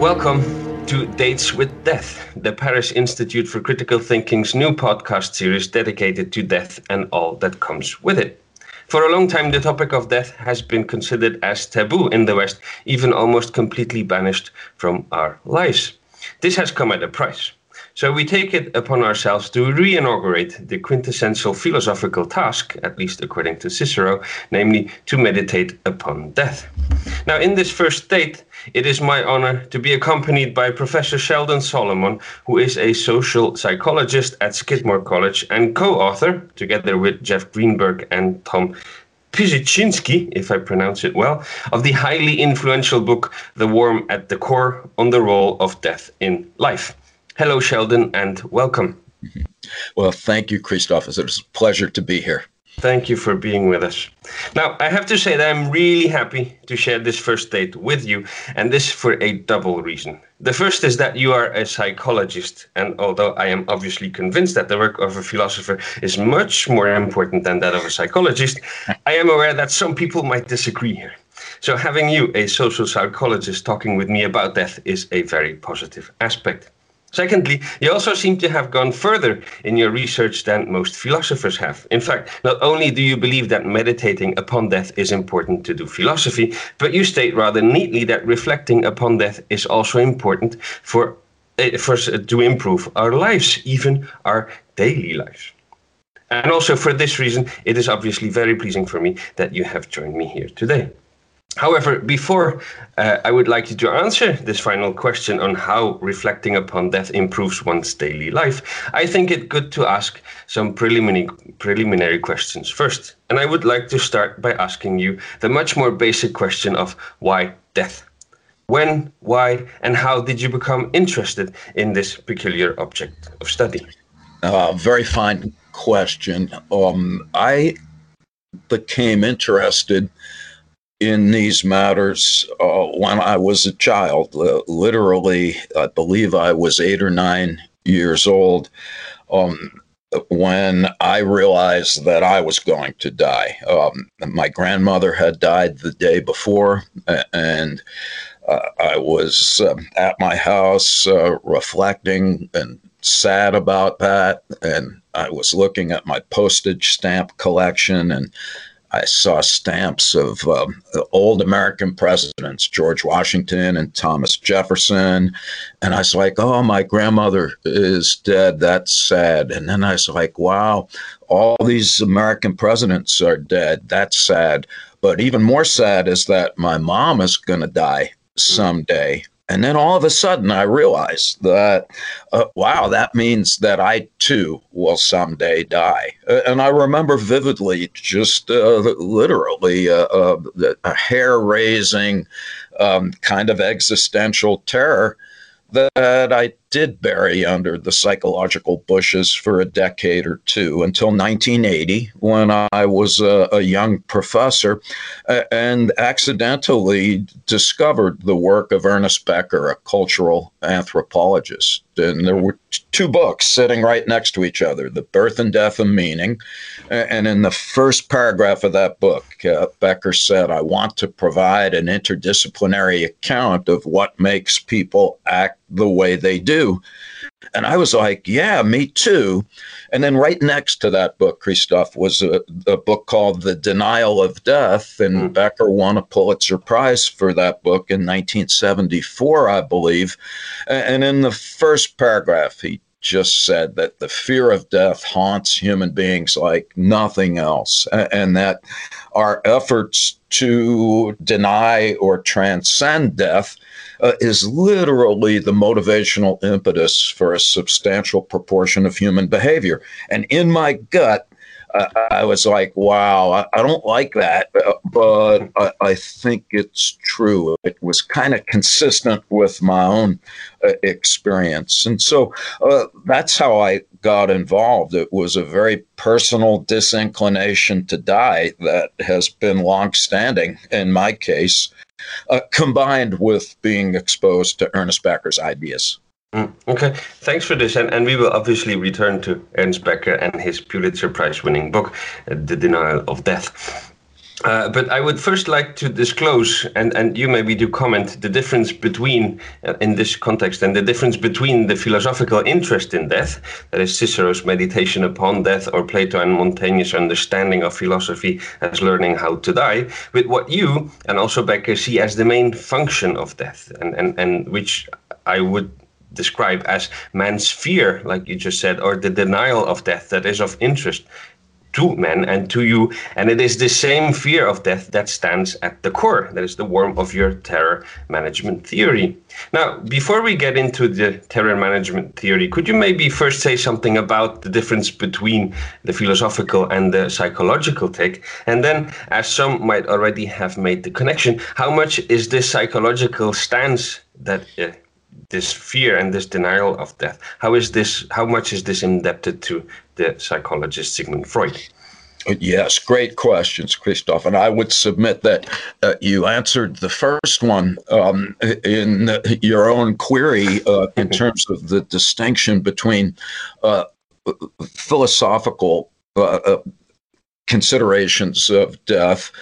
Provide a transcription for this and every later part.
Welcome to Dates with Death, the Paris Institute for Critical Thinking's new podcast series dedicated to death and all that comes with it. For a long time, the topic of death has been considered as taboo in the West, even almost completely banished from our lives. This has come at a price. So we take it upon ourselves to re-inaugurate the quintessential philosophical task, at least according to Cicero, namely to meditate upon death. Now, in this first date, it is my honor to be accompanied by Professor Sheldon Solomon, who is a social psychologist at Skidmore College and co-author, together with Jeff Greenberg and Tom Pyszczynski, if I pronounce it well, of the highly influential book The Worm at the Core on the Role of Death in Life. Hello, Sheldon, and welcome. Well, thank you, Christoph. It's a pleasure to be here. Thank you for being with us. Now, I have to say that I'm really happy to share this first date with you, and this for a double reason. The first is that you are a psychologist, and although I am obviously convinced that the work of a philosopher is much more important than that of a psychologist, I am aware that some people might disagree here. So, having you, a social psychologist, talking with me about death is a very positive aspect. Secondly, you also seem to have gone further in your research than most philosophers have. In fact, not only do you believe that meditating upon death is important to do philosophy, but you state rather neatly that reflecting upon death is also important for, uh, for to improve our lives, even our daily lives. And also for this reason, it is obviously very pleasing for me that you have joined me here today. However, before uh, I would like you to answer this final question on how reflecting upon death improves one's daily life, I think it good to ask some preliminary preliminary questions first. And I would like to start by asking you the much more basic question of why death? When, why, and how did you become interested in this peculiar object of study? Uh, very fine question. Um, I became interested in these matters uh, when I was a child. Uh, literally, I believe I was eight or nine years old um, when I realized that I was going to die. Um, my grandmother had died the day before, and uh, I was uh, at my house uh, reflecting and sad about that. And I was looking at my postage stamp collection and I saw stamps of um, old American presidents, George Washington and Thomas Jefferson. And I was like, oh, my grandmother is dead. That's sad. And then I was like, wow, all these American presidents are dead. That's sad. But even more sad is that my mom is going to die someday. And then all of a sudden, I realized that, uh, wow, that means that I too will someday die. Uh, and I remember vividly, just uh, literally, uh, uh, a hair raising um, kind of existential terror that I did bury under the psychological bushes for a decade or two until 1980 when I was a, a young professor and accidentally discovered the work of Ernest Becker, a cultural anthropologist. And there were two books sitting right next to each other The Birth and Death of Meaning. And in the first paragraph of that book, uh, Becker said, I want to provide an interdisciplinary account of what makes people act the way they do. And I was like, yeah, me too. And then right next to that book, Christoph, was a, a book called The Denial of Death. And mm. Becker won a Pulitzer Prize for that book in 1974, I believe. And in the first paragraph, he just said that the fear of death haunts human beings like nothing else, and that our efforts to deny or transcend death uh, is literally the motivational impetus for a substantial proportion of human behavior. And in my gut, uh, I was like, wow, I, I don't like that, uh, but I, I, think it's true. It was kind of consistent with my own uh, experience. And so uh, that's how I got involved. It was a very personal disinclination to die that has been longstanding in my case, uh, combined with being exposed to Ernest Becker's ideas. Mm, okay, thanks for this. And, and we will obviously return to Ernst Becker and his Pulitzer Prize winning book, The Denial of Death. Uh, but I would first like to disclose, and, and you maybe do comment, the difference between, uh, in this context, and the difference between the philosophical interest in death, that is Cicero's meditation upon death, or Plato and Montaigne's understanding of philosophy as learning how to die, with what you and also Becker see as the main function of death, and, and, and which I would describe as man's fear, like you just said, or the denial of death that is of interest to men and to you. And it is the same fear of death that stands at the core. That is the worm of your terror management theory. Now, before we get into the terror management theory, could you maybe first say something about the difference between the philosophical and the psychological take? And then, as some might already have made the connection, how much is this psychological stance that uh, this fear and this denial of death how is this how much is this indebted to the psychologist sigmund freud Yes, great questions, Christoph. And I would submit that uh, you answered the first one um, in your own query uh, in terms of the distinction between uh, philosophical uh, uh, considerations of death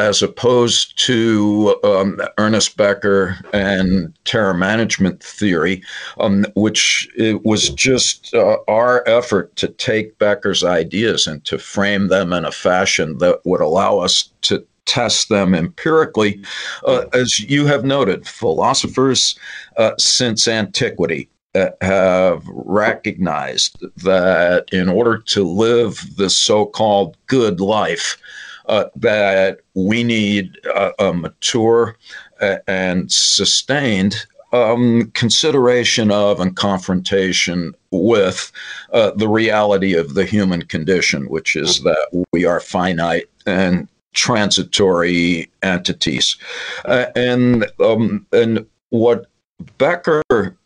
as opposed to um, Ernest Becker and terror management theory, um, which was just uh, our effort to take Becker's ideas and to frame them in a fashion that would allow us to test them empirically. Uh, as you have noted, philosophers uh, since antiquity uh, have recognized that in order to live the so called good life, uh, that we need a, a mature and sustained um, consideration of and confrontation with uh, the reality of the human condition, which is that we are finite and transitory entities. Uh, and um, and what Becker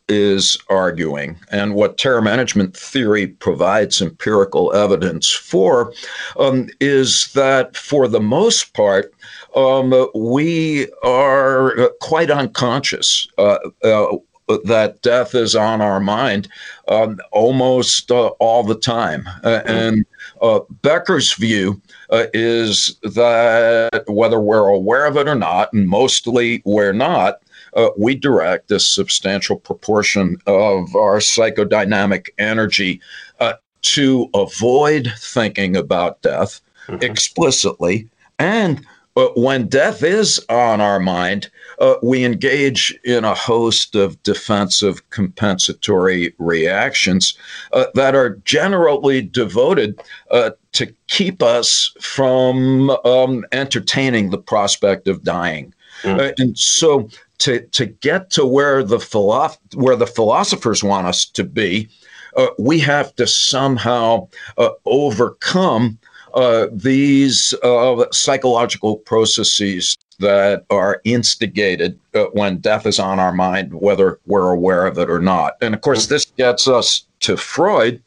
is arguing, and what terror management theory provides empirical evidence for, um, is that for the most part, um, we are quite unconscious. Uh, uh, that death is on our mind um, almost uh, all the time. Uh, and uh, Becker's view uh, is that whether we're aware of it or not, and mostly we're not, uh, we direct a substantial proportion of our psychodynamic energy uh, to avoid thinking about death mm-hmm. explicitly. And uh, when death is on our mind, uh, we engage in a host of defensive compensatory reactions uh, that are generally devoted uh, to keep us from um, entertaining the prospect of dying. Mm. and so to to get to where the philosoph- where the philosophers want us to be, uh, we have to somehow uh, overcome uh, these uh, psychological processes that are instigated uh, when death is on our mind, whether we're aware of it or not. And of course, this gets us to Freud.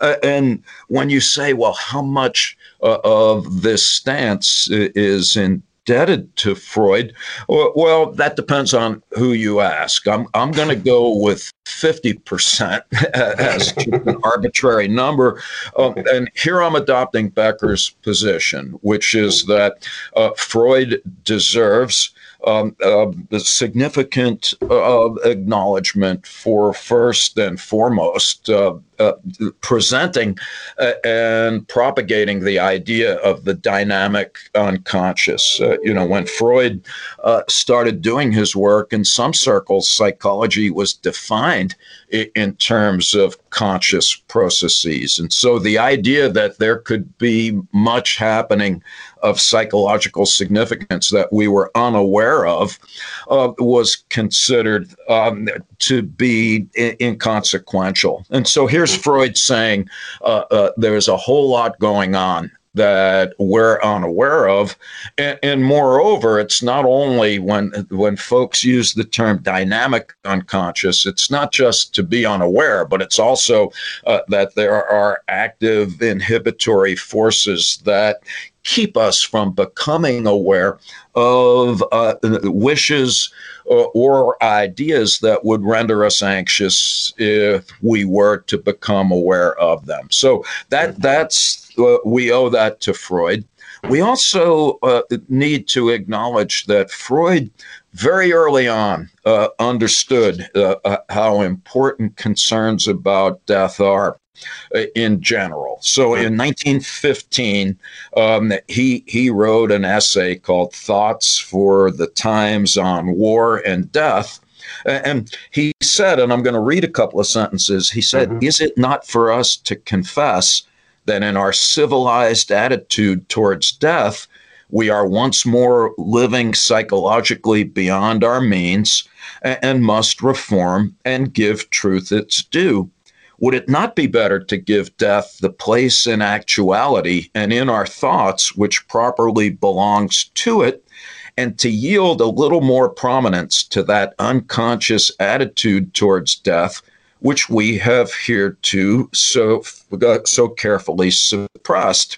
Uh, and when you say, well, how much of this stance is in indebted to Freud? Well, that depends on who you ask. I'm, I'm going to go with 50% as an arbitrary number. Um, and here I'm adopting Becker's position, which is that uh, Freud deserves um, uh, significant uh, acknowledgement for first and foremost uh, uh, presenting uh, and propagating the idea of the dynamic unconscious. Uh, you know, when Freud uh, started doing his work in some circles, psychology was defined in, in terms of conscious processes. And so the idea that there could be much happening of psychological significance that we were unaware of uh, was considered um, to be inconsequential. And so here's Freud saying uh, uh, there's a whole lot going on that we're unaware of. And, and, moreover, it's not only when when folks use the term dynamic unconscious, it's not just to be unaware, but it's also uh, that there are active inhibitory forces that keep us from becoming aware of uh, wishes or, or, ideas that would render us anxious if we were to become aware of them. So that that's uh, we owe that to Freud. We also uh, need to acknowledge that Freud very early on uh, understood uh, uh, how important concerns about death are uh, in general. So in 1915, um, he he wrote an essay called "Thoughts for the Times on War and Death." And he said, and I'm going to read a couple of sentences. He said, mm-hmm. "Is it not for us to confess that in our civilized attitude towards death?" We are once more living psychologically beyond our means and must reform and give truth its due. Would it not be better to give death the place in actuality and in our thoughts which properly belongs to it, and to yield a little more prominence to that unconscious attitude towards death which we have hereto so, so carefully suppressed?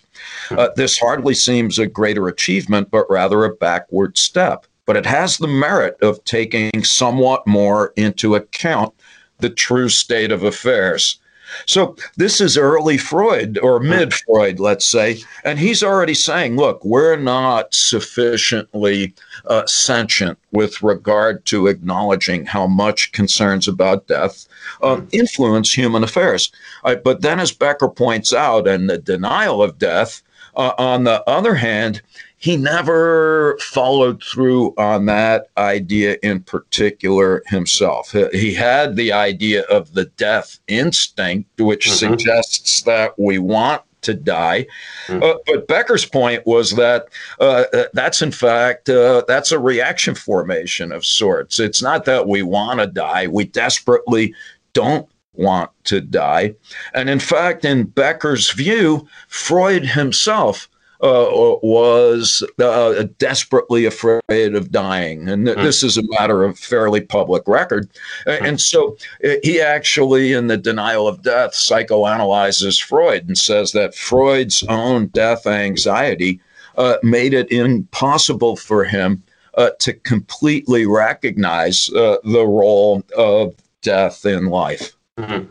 Uh, this hardly seems a greater achievement, but rather a backward step. But it has the merit of taking somewhat more into account the true state of affairs. So this is early Freud or mid Freud, let's say, and he's already saying, look, we're not sufficiently uh, sentient with regard to acknowledging how much concerns about death uh, influence human affairs. But then, as Becker points out, and the denial of death, uh, on the other hand, he never followed through on that idea in particular himself. He had the idea of the death instinct, which mm-hmm. suggests that we want to die. Mm. Uh, but Becker's point was that uh, uh, that's in fact uh, that's a reaction formation of sorts. It's not that we want to die; we desperately don't want to die. And in fact, in Becker's view, Freud himself uh, was uh, desperately afraid of dying. And th- mm. this is a matter of fairly public record. Mm. And so uh, he actually, in the denial of death, psychoanalyzes Freud and says that Freud's own death anxiety uh, made it impossible for him uh, to completely recognize uh, the role of death in life. Mm-hmm.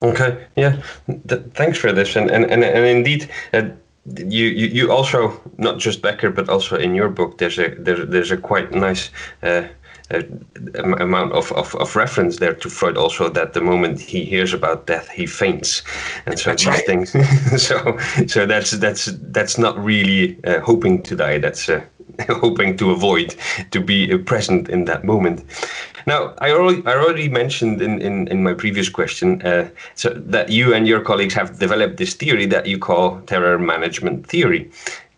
Okay, yeah, Th- thanks for this. And, and, and, and indeed, you, you, you also not just Becker but also in your book there's a there's, there's a quite nice uh, uh, amount of, of, of, reference there to Freud also that the moment he hears about death he faints and so that's these right. things so so that's that's that's not really uh, hoping to die that's uh, hoping to avoid to be present in that moment. Now, I already, I already mentioned in, in, in my previous question uh, so that you and your colleagues have developed this theory that you call terror management theory.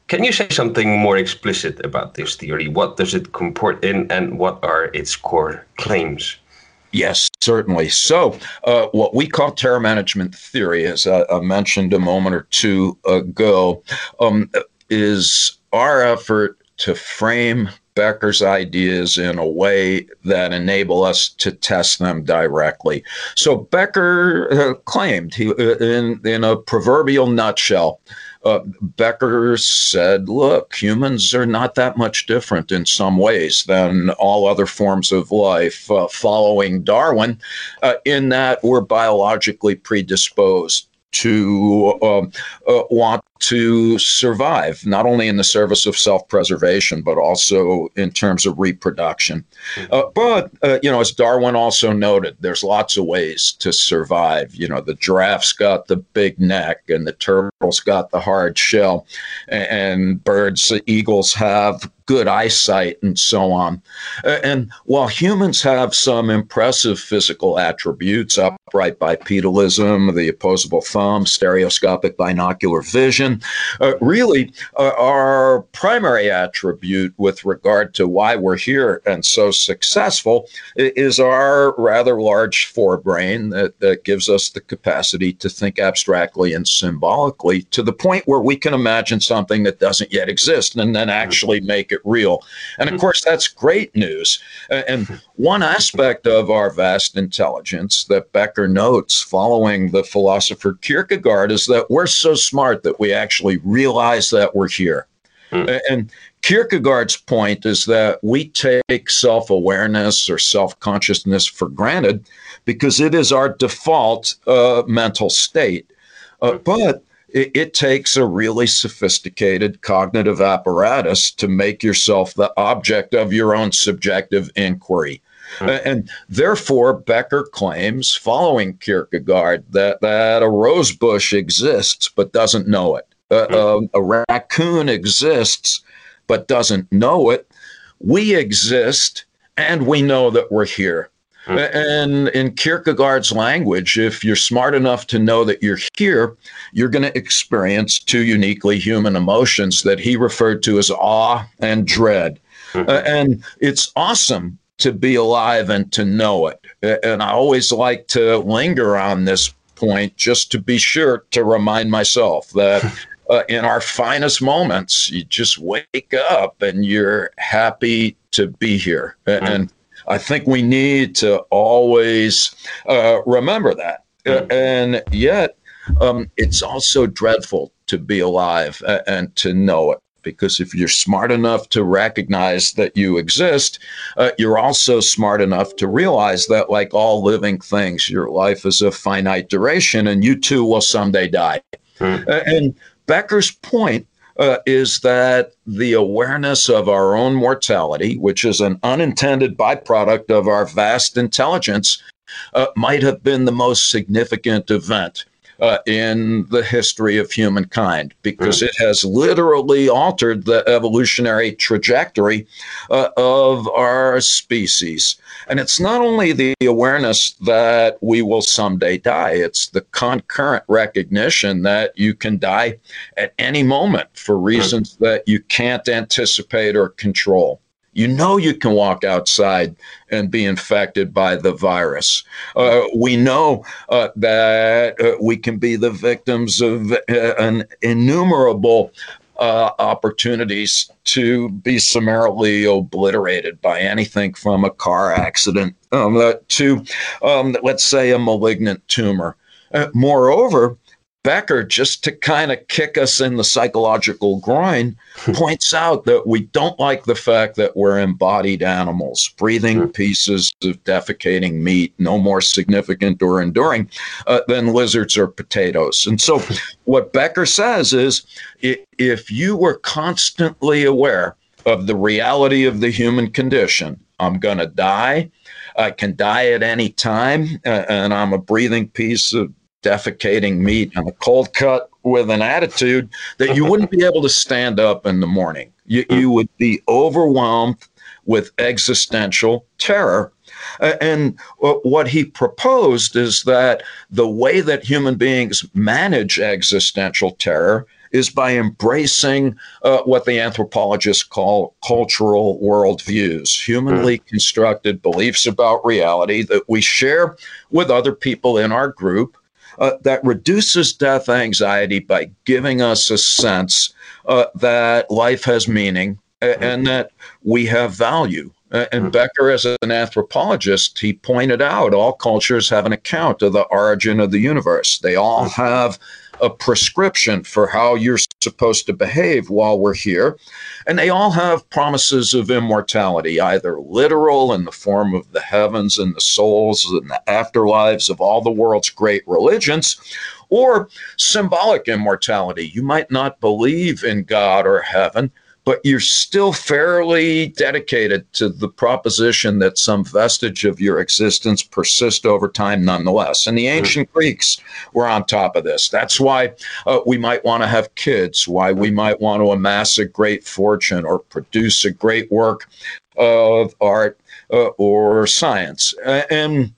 Can you say something more explicit about this theory? What does it comport in, and what are its core claims? Yes, certainly. So, uh, what we call terror management theory, as I, I mentioned a moment or two ago, um, is our effort to frame Becker's ideas in a way that enable us to test them directly. So Becker uh, claimed he, uh, in in a proverbial nutshell. Uh, Becker said, look, humans are not that much different in some ways than all other forms of life uh, following Darwin, uh, in that we're biologically predisposed to um, uh, want to survive, not only in the service of self preservation, but also in terms of reproduction. Mm-hmm. Uh, but, uh, you know, as Darwin also noted, there's lots of ways to survive. You know, the giraffe's got the big neck, and the turtle's got the hard shell, and, and birds, eagles have good eyesight and so on. And while humans have some impressive physical attributes, upright bipedalism, the opposable thumb, stereoscopic binocular vision, uh, really uh, our primary attribute with regard to why we're here and so successful is our rather large forebrain that, that gives us the capacity to think abstractly and symbolically to the point where we can imagine something that doesn't yet exist and then actually make it real. And of course, that's great news. And one aspect of our vast intelligence that Becker notes following the philosopher Kierkegaard is that we're so smart that we actually realize that we're here. Mm. And Kierkegaard's point is that we take self awareness or self consciousness for granted because it is our default uh, mental state. Uh, but it, it, takes a really sophisticated cognitive apparatus to make yourself the object of your own subjective inquiry. And therefore, Becker claims, following Kierkegaard, that, that a rose bush exists but doesn't know it. Uh, mm-hmm. a raccoon exists but doesn't know it. We exist and we know that we're here. Mm-hmm. And in Kierkegaard's language, if you're smart enough to know that you're here, you're going to experience two uniquely human emotions that he referred to as awe and dread. Mm-hmm. Uh, and it's awesome to be alive and to know it. And I always like to linger on this point just to be sure to remind myself that uh, in our finest moments, you just wake up and you're happy to be here. Mm-hmm. And I think we need to always uh, remember that. Mm-hmm. and yet, um, it's also dreadful to be alive and to know it. Because if you're smart enough to recognize that you exist, uh, you're also smart enough to realize that, like all living things, your life is of finite duration and you too will someday die. Hmm. And Becker's point uh, is that the awareness of our own mortality, which is an unintended byproduct of our vast intelligence, uh, might have been the most significant event uh, in the history of humankind because mm. it has literally altered the evolutionary trajectory uh, of our species. And it's not only the awareness that we will someday die, it's the concurrent recognition that you can die at any moment for reasons mm. that you can't anticipate or control. You know you can walk outside and be infected by the virus. Uh, we know uh, that uh, we can be the victims of uh, an innumerable uh, opportunities to be summarily obliterated by anything from a car accident um, uh, to, um, let's say, a malignant tumor. moreover, Becker, just to kind of kick us in the psychological groin, points out that we don't like the fact that we're embodied animals, breathing pieces of defecating meat, no more significant or enduring uh, than lizards or potatoes. And so, what Becker says is if you were constantly aware of the reality of the human condition, I'm going to die. I can die at any time, uh, and I'm a breathing piece of defecating meat and a cold cut with an attitude that you wouldn't be able to stand up in the morning. You, you would be overwhelmed with existential terror. Uh, and uh, what he proposed is that the way that human beings manage existential terror is by embracing uh, what the anthropologists call cultural worldviews, humanly mm. constructed beliefs about reality that we share with other people in our group uh, that reduces death anxiety by giving us a sense uh, that life has meaning and, and that we have value. And mm-hmm. Becker, as an anthropologist, he pointed out all cultures have an account of the origin of the universe. They all mm-hmm. have a prescription for how you're supposed to behave while we're here. And they all have promises of immortality, either literal in the form of the heavens and the souls and the afterlives of all the world's great religions, or symbolic immortality. You might not believe in God or heaven, but you're still fairly dedicated to the proposition that some vestige of your existence persist over time nonetheless. And the ancient Greeks were on top of this. That's why uh, we might want to have kids, why we might want to amass a great fortune or produce a great work of art uh, or science. And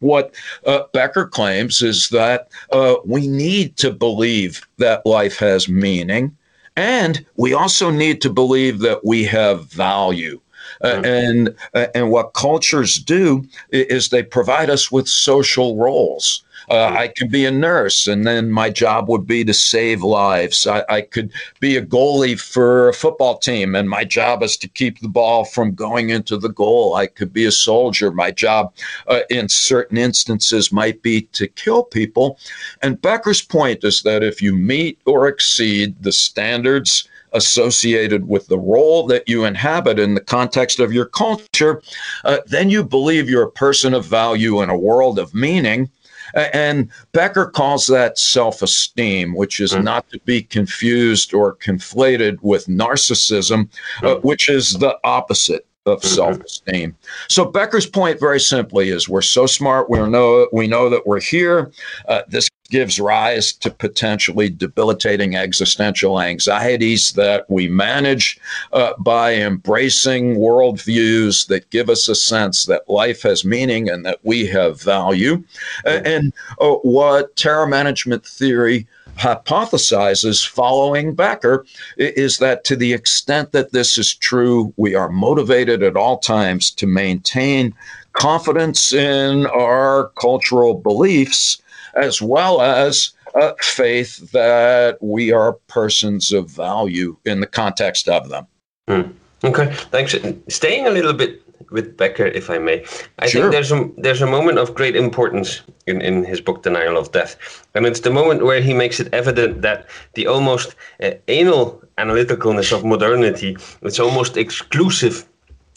what uh, Becker claims is that uh, we need to believe that life has meaning, and we also need to believe that we have value. Uh, mm-hmm. and uh, and what cultures do is they provide us with social roles. Uh, I could be a nurse, and then my job would be to save lives. I, I, could be a goalie for a football team, and my job is to keep the ball from going into the goal. I could be a soldier. My job, uh, in certain instances, might be to kill people. And Becker's point is that if you meet or exceed the standards associated with the role that you inhabit in the context of your culture, uh, then you believe you're a person of value in a world of meaning. And Becker calls that self esteem, which is mm. not to be confused or conflated with narcissism, mm. uh, which is the opposite of mm-hmm. self-esteem. So Becker's point, very simply, is we're so smart. We know we know that we're here. Uh, this gives rise to potentially debilitating existential anxieties that we manage uh, by embracing worldviews that give us a sense that life has meaning and that we have value. Mm-hmm. And uh, what terror management theory hypothesizes following Becker is that to the extent that this is true, we are motivated at all times to maintain confidence in our cultural beliefs as well as uh, faith that we are persons of value in the context of them. Mm. Okay, thanks. Staying a little bit with Becker, if I may. I sure. think there's a there's a moment of great importance in, in his book Denial of Death, and it's the moment where he makes it evident that the almost uh, anal analyticalness of modernity, it's almost exclusive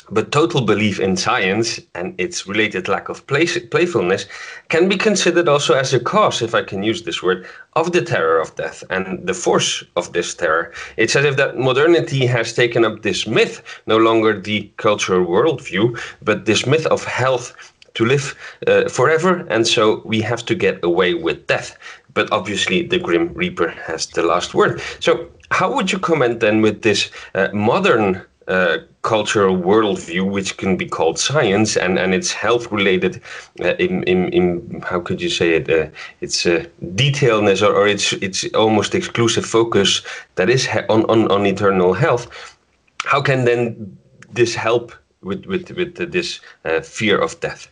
but total belief in science and its related lack of play- playfulness can be considered also as a cause, if I can use this word, of the terror of death and the force of this terror. It's as if that modernity has taken up this myth, no longer the cultural worldview, but this myth of health to live uh, forever, and so we have to get away with death. But obviously, the Grim Reaper has the last word. So, how would you comment then with this uh, modern uh, cultural worldview, which can be called science, and, and it's health related uh, in, in, in, how could you say it, uh, it's uh, detailness or, or it's, it's almost exclusive focus that is on, on, on eternal health. How can then this help with, with, with this uh, fear of death?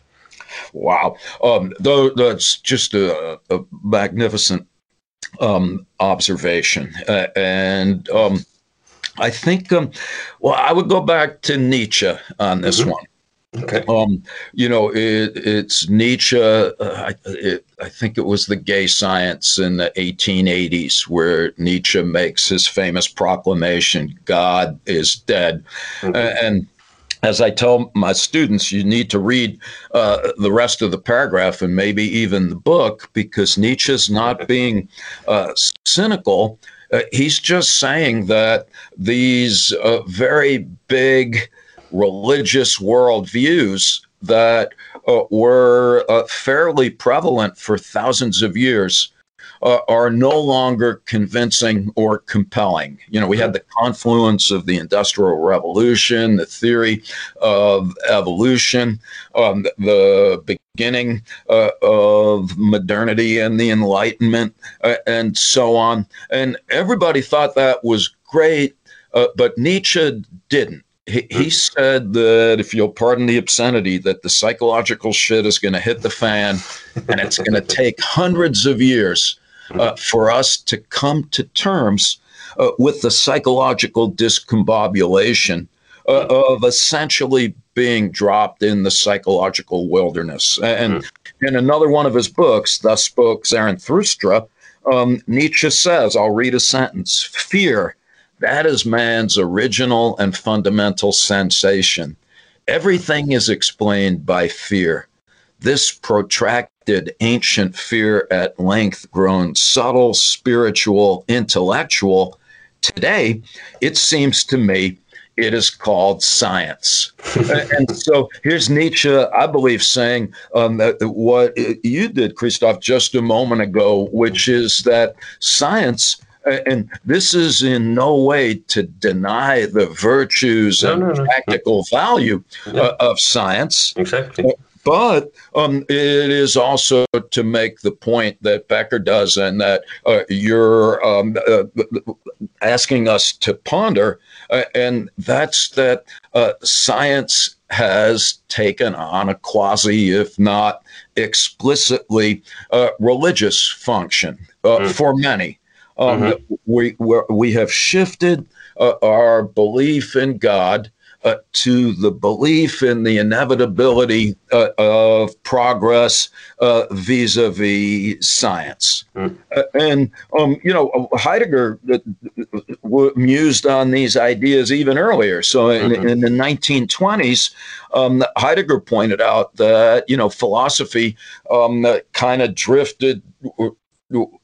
Wow. Um, though that's just a, a magnificent um, observation. And um, I think, um, well, I would go back to Nietzsche on this mm-hmm. one. Okay. Um, you know, it, it's Nietzsche. Uh, I, it, I, think it was the gay science in the 1880s where Nietzsche makes his famous proclamation God is dead. Mm-hmm. And as I tell my students, you need to read uh, the rest of the paragraph and maybe even the book because Nietzsche's not being uh, cynical. Uh, he's just saying that these uh, very big religious worldviews that uh, were uh, fairly prevalent for thousands of years uh, are no longer convincing or compelling. You know, we had the confluence of the Industrial Revolution, the theory of evolution, um, the beginning uh, of modernity and the Enlightenment, uh, and so on. And everybody thought that was great, uh, but Nietzsche didn't. He, he said that if you'll pardon the obscenity, that the psychological shit is going to hit the fan, and it's going to take hundreds of years uh, for us to come to terms uh, with the psychological discombobulation uh, of essentially being dropped in the psychological wilderness. And mm. in another one of his books, Thus Spoke Zarathustra, um, Nietzsche says, I'll read a sentence Fear, that is man's original and fundamental sensation. Everything is explained by fear. This protracted ancient fear at length grown subtle, spiritual, intellectual, today, it seems to me it is called science. and so here's Nietzsche, I believe, saying um, what you did, Christoph, just a moment ago, which is that science. And this is in no way to deny the virtues no, and no, no. practical value uh, of science. Exactly. But um, it is also to make the point that Becker does, and that uh, you're um, uh, asking us to ponder, uh, and that's that uh, science has taken on a quasi, if not explicitly, uh, religious function mm. for many. Um, mm-hmm. we, we have shifted our belief in God uh, to the belief in the inevitability uh, of progress vis a vis science. Mm. And, um, you know, Heidegger uh, mused on these ideas even earlier. So in, mm-hmm. in the 1920s, um, Heidegger pointed out that, you know, philosophy um, kind of drifted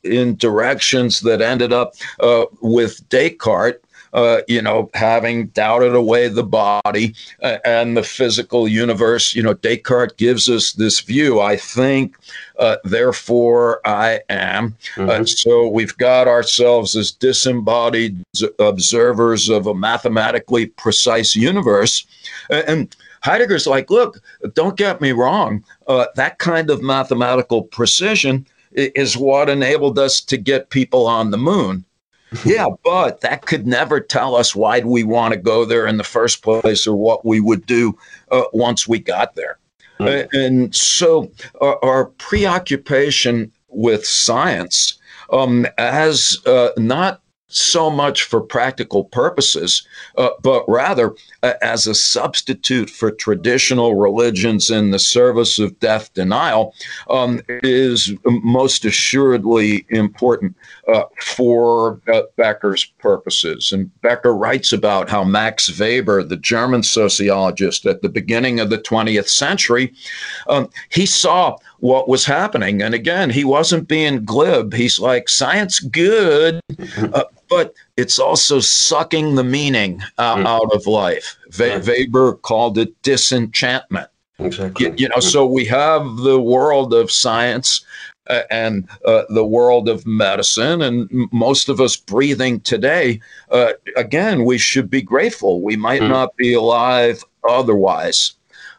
in directions that ended up uh, with Descartes uh, you know, having doubted away the body uh, and the physical universe. You know, Descartes gives us this view. I think, uh, therefore I am. Uh, mm-hmm. so we've got ourselves as disembodied observers of a mathematically precise universe. And Heidegger's like, look, don't get me wrong. Uh, that kind of mathematical precision is what enabled us to get people on the moon yeah, but that could never tell us why we want to go there in the first place or what we would do uh, once we got there. Mm. Uh, and so our, our, preoccupation with science um, as uh, not so much for practical purposes, uh, but rather uh, as a substitute for traditional religions in the service of death denial, um, is most assuredly important uh, for uh, Becker's purposes. And Becker writes about how Max Weber, the German sociologist at the beginning of the 20th century, um, he saw what was happening. And again, he wasn't being glib. He's like, science good, uh, but it's also sucking the meaning uh, mm. out of life. We- Weber called it disenchantment. Exactly. You, you know, mm. so we have the world of science uh, and uh, the world of medicine, and most of us breathing today. Uh, again, we should be grateful. We might mm. not be alive otherwise.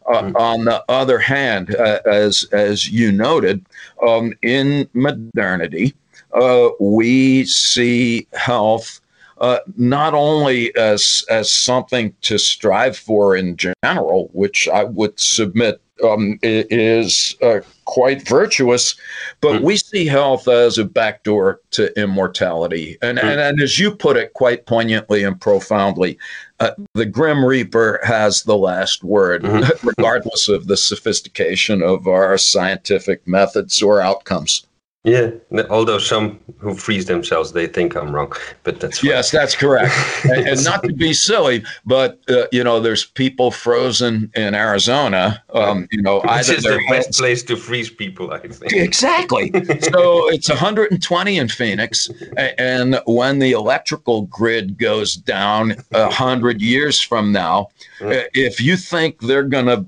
Uh, mm-hmm. On the other hand, uh, as as you noted, um, in modernity, uh, we see health uh, not only as as something to strive for in general, which I would submit um, is uh, quite virtuous, but mm. we see health as a backdoor to immortality. And, mm. and, and, as you put it quite poignantly and profoundly, uh, the Grim Reaper has the last word, mm-hmm. regardless of the sophistication of our scientific methods or outcomes. Yeah, although some who freeze themselves, they think I'm wrong, but that's fine. yes, that's correct. and, and, not to be silly, but uh, you know, there's people frozen in Arizona. Um, you know, either is the best heads, place to freeze people, I think. Exactly. so it's 120 in Phoenix, and when the electrical grid goes down a hundred years from now, mm. if you think they're going to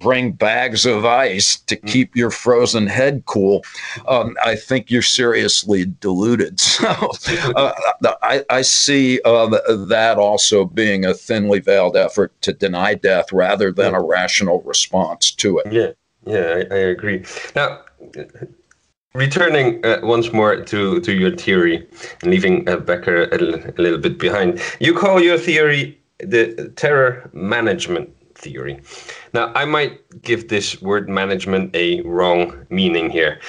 bring bags of ice to mm. keep your frozen head cool, um, I think you're seriously deluded. So uh, I, I, see uh, that also being a thinly veiled effort to deny death rather than a rational response to it. Yeah, yeah, I, I agree. Now, Returning uh, once more to, to your theory and leaving uh, Becker a, a little bit behind, you call your theory the terror management theory. Now, I might give this word management a wrong meaning here,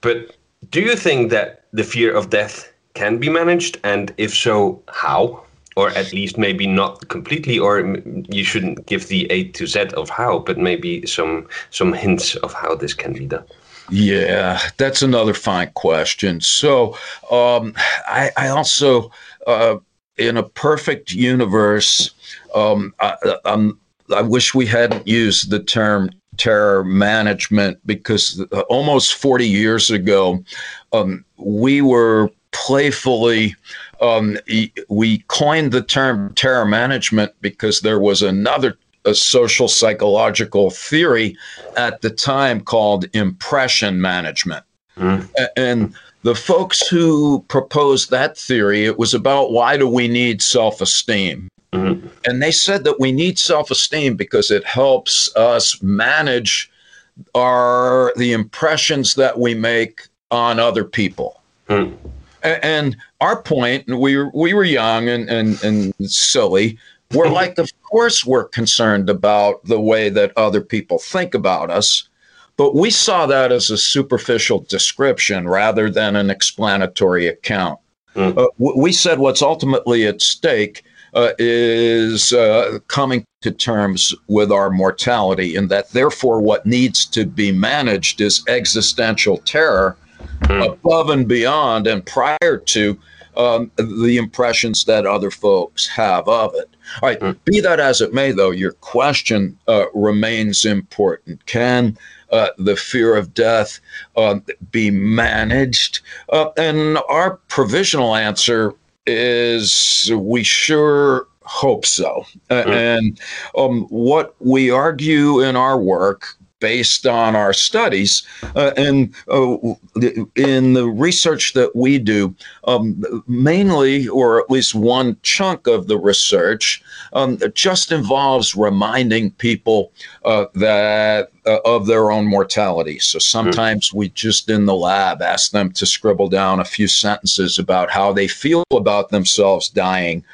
but do you think that the fear of death can be managed? And if so, how? Or at least maybe not completely, or you shouldn't give the A to Z of how, but maybe some some hints of how this can be done. Yeah, that's another fine question. So um, I, I, also, uh, in a perfect universe, um, I, I'm I wish we hadn't used the term terror management because almost 40 years ago, um, we were playfully, um, we coined the term terror management because there was another a social psychological theory at the time called impression management. Mm. And the folks who proposed that theory, it was about why do we need self esteem? Mm-hmm. And they said that we need self esteem because it helps us manage our the impressions that we make on other people. Mm. And our point, we were, we were young and, and, and silly. We're like, of course, we're concerned about the way that other people think about us. But we saw that as a superficial description rather than an explanatory account. Mm. Uh, we said what's ultimately at stake uh, is uh, coming to terms with our mortality, and that therefore what needs to be managed is existential terror mm. above and beyond and prior to um, the impressions that other folks have of it. All right, mm. be that as it may, though, your question uh, remains important. Can uh, the fear of death uh, be managed? Uh, and our provisional answer is we sure hope so. Mm. And um, what we argue in our work based on our studies uh, and uh, in the research that we do, um, mainly, or at least one chunk of the research, um, just involves reminding people uh, that uh, of their own mortality. So sometimes mm-hmm. we just in the lab ask them to scribble down a few sentences about how they feel about themselves dying.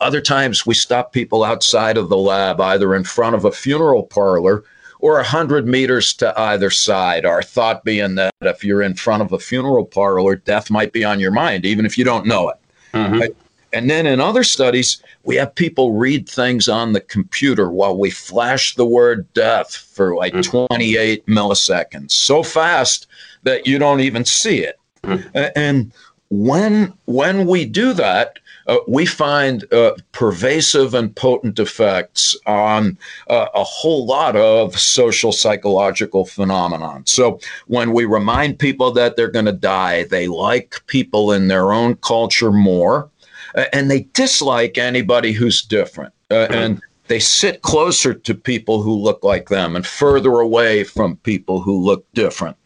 Other times we stop people outside of the lab, either in front of a funeral parlor or 100 meters to either side. Our thought being that if you're in front of a funeral parlor, death might be on your mind, even if you don't know it. Mm-hmm. Right? And then in other studies, we have people read things on the computer while we flash the word death for like mm-hmm. 28 milliseconds, so fast that you don't even see it. Mm-hmm. And when when we do that, uh, we find uh, pervasive and potent effects on uh, a whole lot of social psychological phenomenon. So when we remind people that they're going to die, they like people in their own culture more, and they dislike anybody who's different. Uh, and they sit closer to people who look like them and further away from people who look different.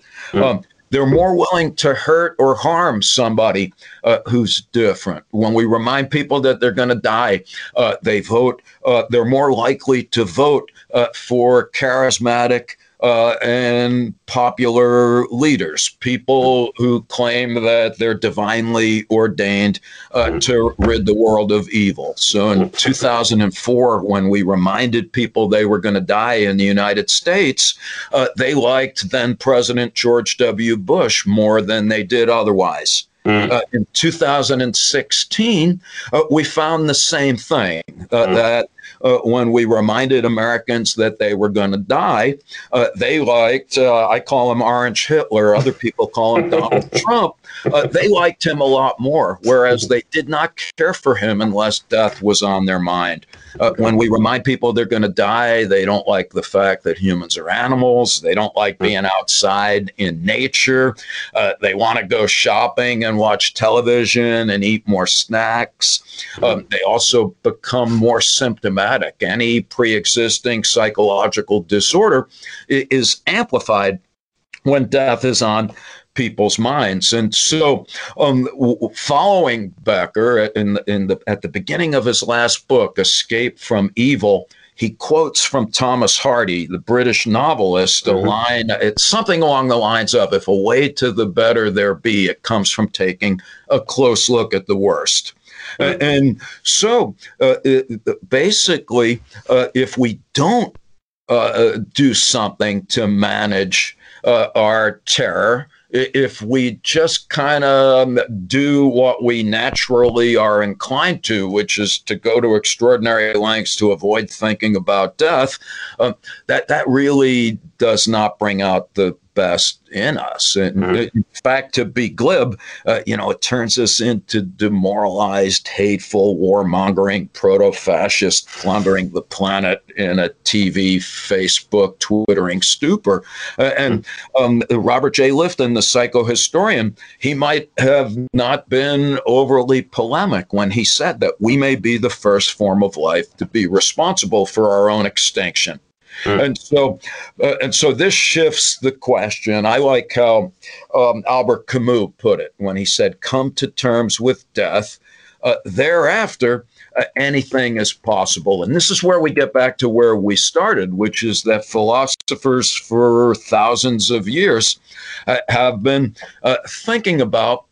Um, they're more willing to hurt or harm somebody uh, who's different. When we remind people that they're going to die, uh, they vote. Uh, they're more likely to vote uh, for charismatic, uh, and popular leaders, people who claim that they're divinely ordained uh, to rid the world of evil. So in 2004, when we reminded people they were going to die in the United States, uh, they liked then President George W. Bush more than they did otherwise. Mm. Uh, in 2016, uh, we found the same thing uh, mm. that uh, when we reminded Americans that they were going to die, uh, they liked, uh, I call him Orange Hitler, other people call him Donald Trump. Uh, they liked him a lot more, whereas they did not care for him unless death was on their mind. Uh, when we remind people they're going to die, they don't like the fact that humans are animals. They don't like being outside in nature. Uh, they want to go shopping and watch television and eat more snacks. Um, they also become more symptomatic. Any pre existing psychological disorder is amplified when death is on people's minds. And so, um, following Becker in in the at the beginning of his last book, Escape from Evil, he quotes from Thomas Hardy, the British novelist, a mm-hmm. line. It's something along the lines of, "If a way to the better there be, it comes from taking a close look at the worst." Mm-hmm. And so, uh, it, basically, uh, if we don't uh, do something to manage uh, our terror, if we just kind of do what we naturally are inclined to, which is to go to extraordinary lengths to avoid thinking about death, uh, that that really does not bring out the best in us. And mm-hmm. in fact, to be glib, uh, you know, it turns us into demoralized, hateful, warmongering, proto fascist, plundering the planet in a TV, Facebook, Twittering stupor. Uh, and mm-hmm. um, Robert J. Lifton, the psychohistorian, he might have not been overly polemic when he said that we may be the first form of life to be responsible for our own extinction. Mm. And so, uh, and so this shifts the question. I like how um, Albert Camus put it when he said, "Come to terms with death." Uh, thereafter, uh, anything is possible. And this is where we get back to where we started, which is that philosophers for thousands of years uh, have been uh, thinking about,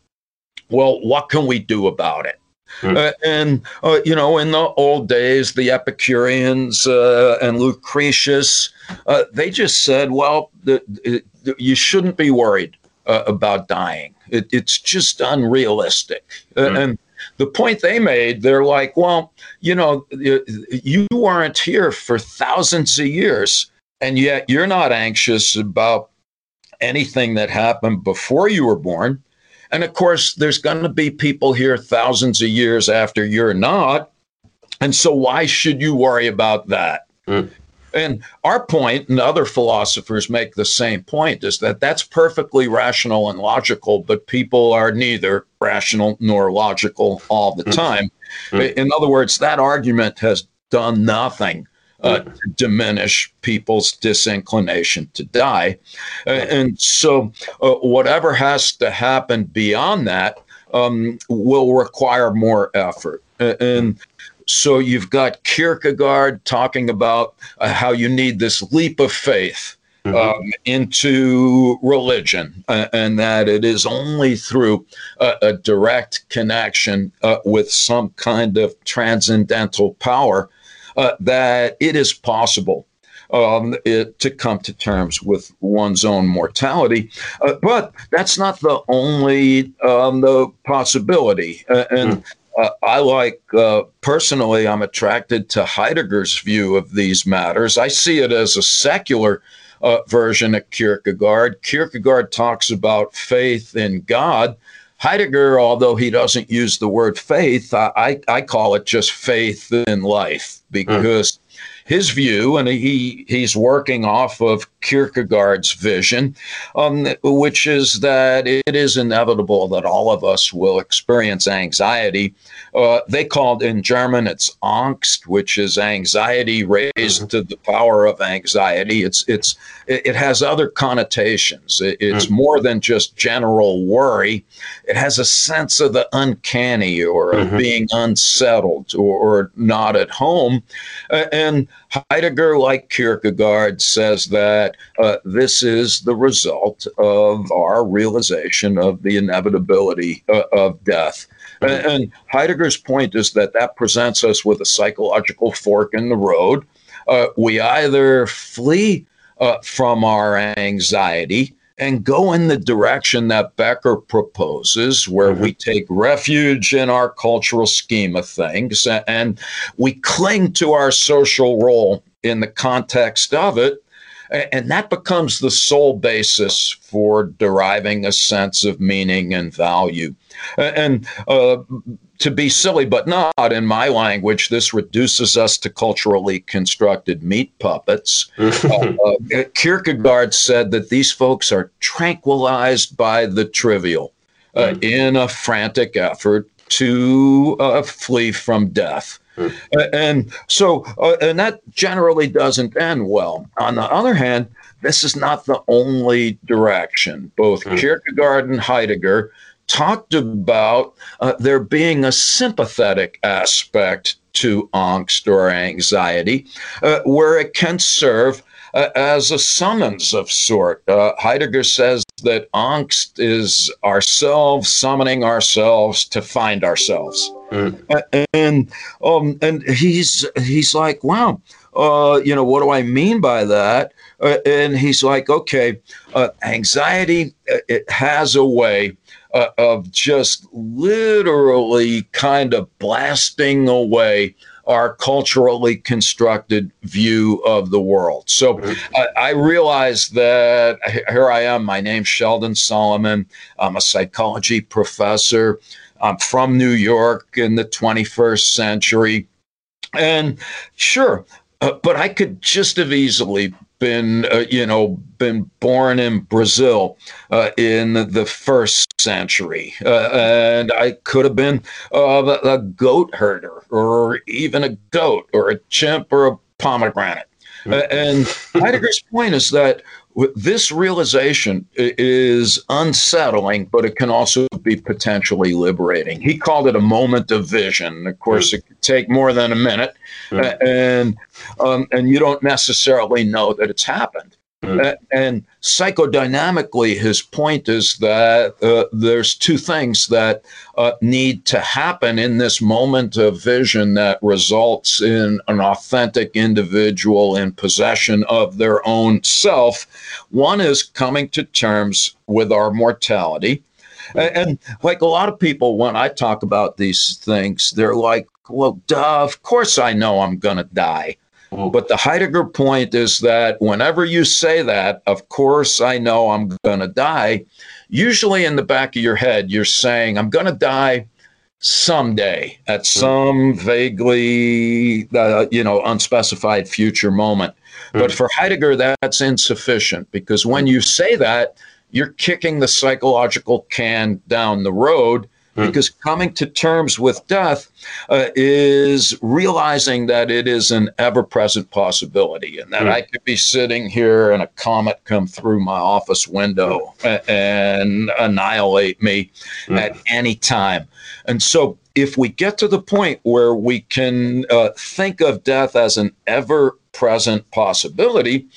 well, what can we do about it? Mm. Uh, and, uh, you know, in the old days, the Epicureans uh, and Lucretius, uh, they just said, well, the, the, you shouldn't be worried uh, about dying. It, it's just unrealistic. Mm. and the point they made, they're like, well, you know, you weren't here for thousands of years, and yet you're not anxious about anything that happened before you were born and of course, there's going to be people here thousands of years after you're not. And so, why should you worry about that? Mm. And our point, and other philosophers make the same point, is that that's perfectly rational and logical, but people are neither rational nor logical all the hmm. time. Mm. In other words, that argument has done nothing uh, to diminish people's disinclination to die. Uh, and so, uh, whatever has to happen beyond that um, will require more effort. And so, you've got Kierkegaard talking about uh, how you need this leap of faith. Mm-hmm. Um, into religion, uh, and that it is only through a, a direct connection uh, with some kind of transcendental power uh, that it is possible um, it, to come to terms with one's own mortality. Uh, but that's not the only um, the possibility. Uh, and mm. uh, I like, uh, personally, I'm attracted to Heidegger's view of these matters. I see it as a secular uh, version of Kierkegaard. Kierkegaard talks about faith in God. Heidegger, although he doesn't use the word faith, I, I call it just faith in life because. His view, and he he's working off of Kierkegaard's vision, um, which is that it is inevitable that all of us will experience anxiety. Uh, they called in German it's Angst, which is anxiety raised mm-hmm. to the power of anxiety. It's it's it, has other connotations. It's mm-hmm. more than just general worry. It has a sense of the uncanny or of mm-hmm. being unsettled or, or, not at home. Uh, and Heidegger, like Kierkegaard, says that uh, this is the result of our realization of the inevitability uh, of death. Mm-hmm. And Heidegger's point is that that presents us with a psychological fork in the road. Uh, we either flee uh, from our anxiety and go in the direction that Becker proposes, where mm-hmm. we take refuge in our cultural scheme of things and we cling to our social role in the context of it. And that becomes the sole basis for deriving a sense of meaning and value. And uh, to be silly but not, in my language, this reduces us to culturally constructed meat puppets. uh, uh, Kierkegaard said that these folks are tranquilized by the trivial uh, mm. in a frantic effort to uh, flee from death. Mm. and so, uh, and that generally doesn't end well. On the other hand, this is not the only direction. Both mm. Kierkegaard and Heidegger talked about uh, there being a sympathetic aspect to angst or anxiety, uh, where it can serve uh, as a summons of sort. Uh, Heidegger says that angst is ourselves summoning ourselves to find ourselves, mm. and um, and he's he's like, wow, uh, you know, what do I mean by that? Uh, and he's like, okay, anxiety it has a way uh, of just literally kind of blasting away our culturally constructed view of the world. So I, I realized that here I am. My name's Sheldon Solomon. I'm a psychology professor. I'm from New York in the 21st century. And sure, uh, but I could just have easily been, uh, you know, been born in Brazil uh, in the first century, uh, and I could have been uh, a goat herder, or even a goat, or a chimp, or a pomegranate. Uh, and Heidegger's point is that this realization is unsettling, but it can also be potentially liberating. He called it a moment of vision. Of course, it could take more than a minute, mm. and um, and you don't necessarily know that it's happened. Uh, and psychodynamically, his point is that uh, there's two things that uh, need to happen in this moment of vision that results in an authentic individual in possession of their own self. One is coming to terms with our mortality. And, and like a lot of people, when I talk about these things, they're like, well, duh, of course I know I'm going to die. Mm. But the Heidegger point is that whenever you say that, of course, I know I'm going to die, usually in the back of your head, you're saying, I'm going to die someday at mm. some vaguely, uh, you know, unspecified future moment. Mm. But for Heidegger, that's insufficient because when you say that, you're kicking the psychological can down the road. Because coming to terms with death uh, is realizing that it is an ever present possibility and that mm. I could be sitting here and a comet come through my office window mm. and annihilate me mm. at any time. And so if we get to the point where we can uh, think of death as an ever present possibility,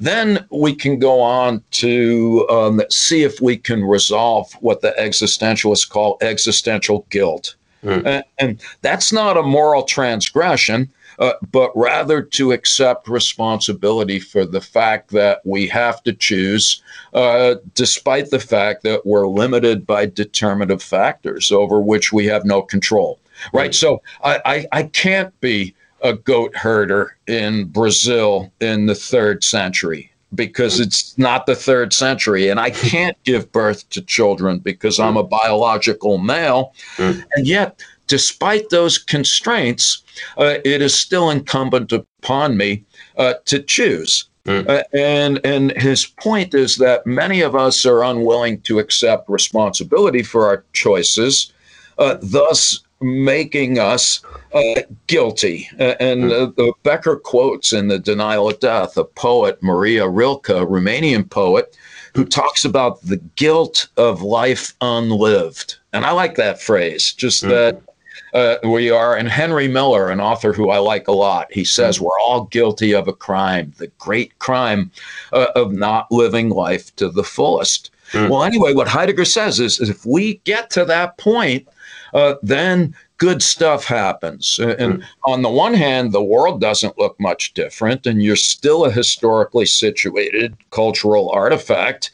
then we can go on to um, see if we can resolve what the existentialists call existential guilt. Mm. And, and, that's not a moral transgression, uh, but rather to accept responsibility for the fact that we have to choose, uh, despite the fact that we're limited by determinative factors over which we have no control. Right. Mm. So I, I, I can't be a goat herder in Brazil in the third century because it's not the third century and I can't give birth to children because I'm a biological male. Mm. And yet, despite those constraints, uh, it is still incumbent upon me uh, to choose. Mm. Uh, and and his point is that many of us are unwilling to accept responsibility for our choices, uh, thus making us uh, guilty. Uh, and uh, the Becker quotes in The Denial of Death a poet, Maria Rilke, Romanian poet, who talks about the guilt of life unlived. And I like that phrase, just mm-hmm. that uh, we are. And Henry Miller, an author who I like a lot, he says mm-hmm. we're all guilty of a crime, the great crime uh, of not living life to the fullest. Well, anyway, what Heidegger says is, is if we get to that point, uh, then good stuff happens. And mm. on the one hand, the world doesn't look much different, and you're still a historically situated cultural artifact.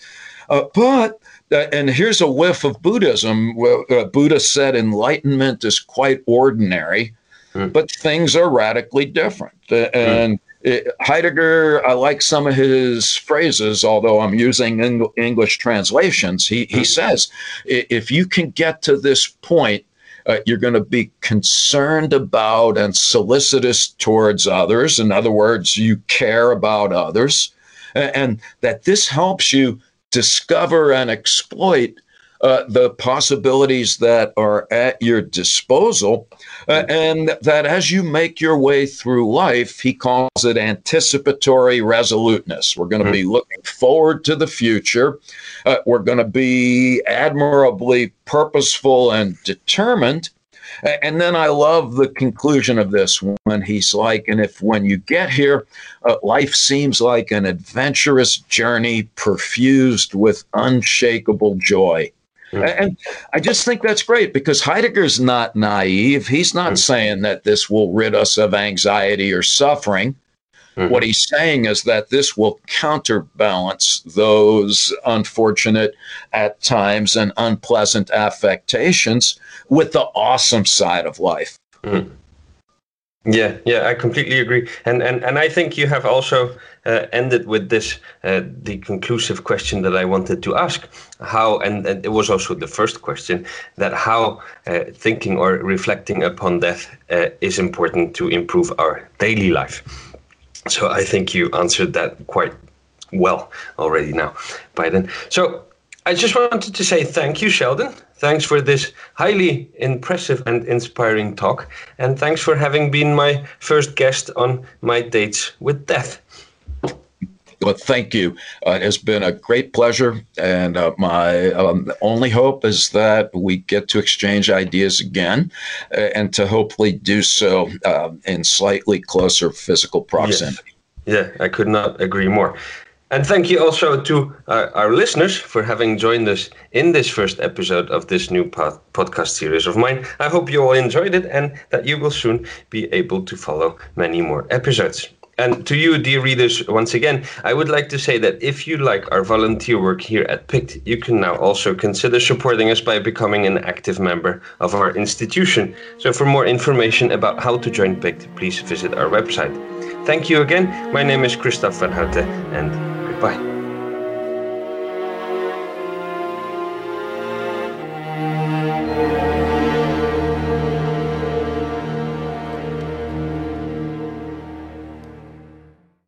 Uh, but uh, and here's a whiff of Buddhism. Uh, Buddha said enlightenment is quite ordinary, mm. but things are radically different. Uh, hmm. and mm. it, Heidegger, I like some of his phrases, although I'm using Eng- English translations. He, he hmm. says, if you can get to this point uh, you're going to be concerned about and solicitous towards others. In other words, you care about others. And, and that this helps you discover and exploit uh, the possibilities that are at your disposal. Uh, and that as you make your way through life, he calls it anticipatory resoluteness. We're going to be mm-hmm. looking forward to the future. Uh, we're going to be admirably purposeful and determined. And then I love the conclusion of this when he's like, and if when you get here, uh, life seems like an adventurous journey perfused with unshakable joy. And I just think that's great because Heidegger's not naive. He's not mm. saying that this will rid us of anxiety or suffering. Mm-hmm. What he's saying is that this will counterbalance those unfortunate, at times, and unpleasant affectations with the awesome side of life. Mm. Yeah, yeah, I completely agree, and and and I think you have also uh, ended with this uh, the conclusive question that I wanted to ask: how, and, and it was also the first question that how uh, thinking or reflecting upon death uh, is important to improve our daily life. So I think you answered that quite well already now, Biden. So I just wanted to say thank you, Sheldon. Thanks for this highly impressive and inspiring talk. And thanks for having been my first guest on my dates with death. Well, thank you. Uh, it's been a great pleasure. And uh, my um, only hope is that we get to exchange ideas again uh, and to hopefully do so uh, in slightly closer physical proximity. Yes. Yeah, I could not agree more. And thank you also to uh, our listeners for having joined us in this first episode of this new pod- podcast series of mine. I hope you all enjoyed it and that you will soon be able to follow many more episodes. And to you, dear readers, once again, I would like to say that if you like our volunteer work here at PICT, you can now also consider supporting us by becoming an active member of our institution. So, for more information about how to join PICT, please visit our website. Thank you again. My name is Christoph van Houten, and Bye.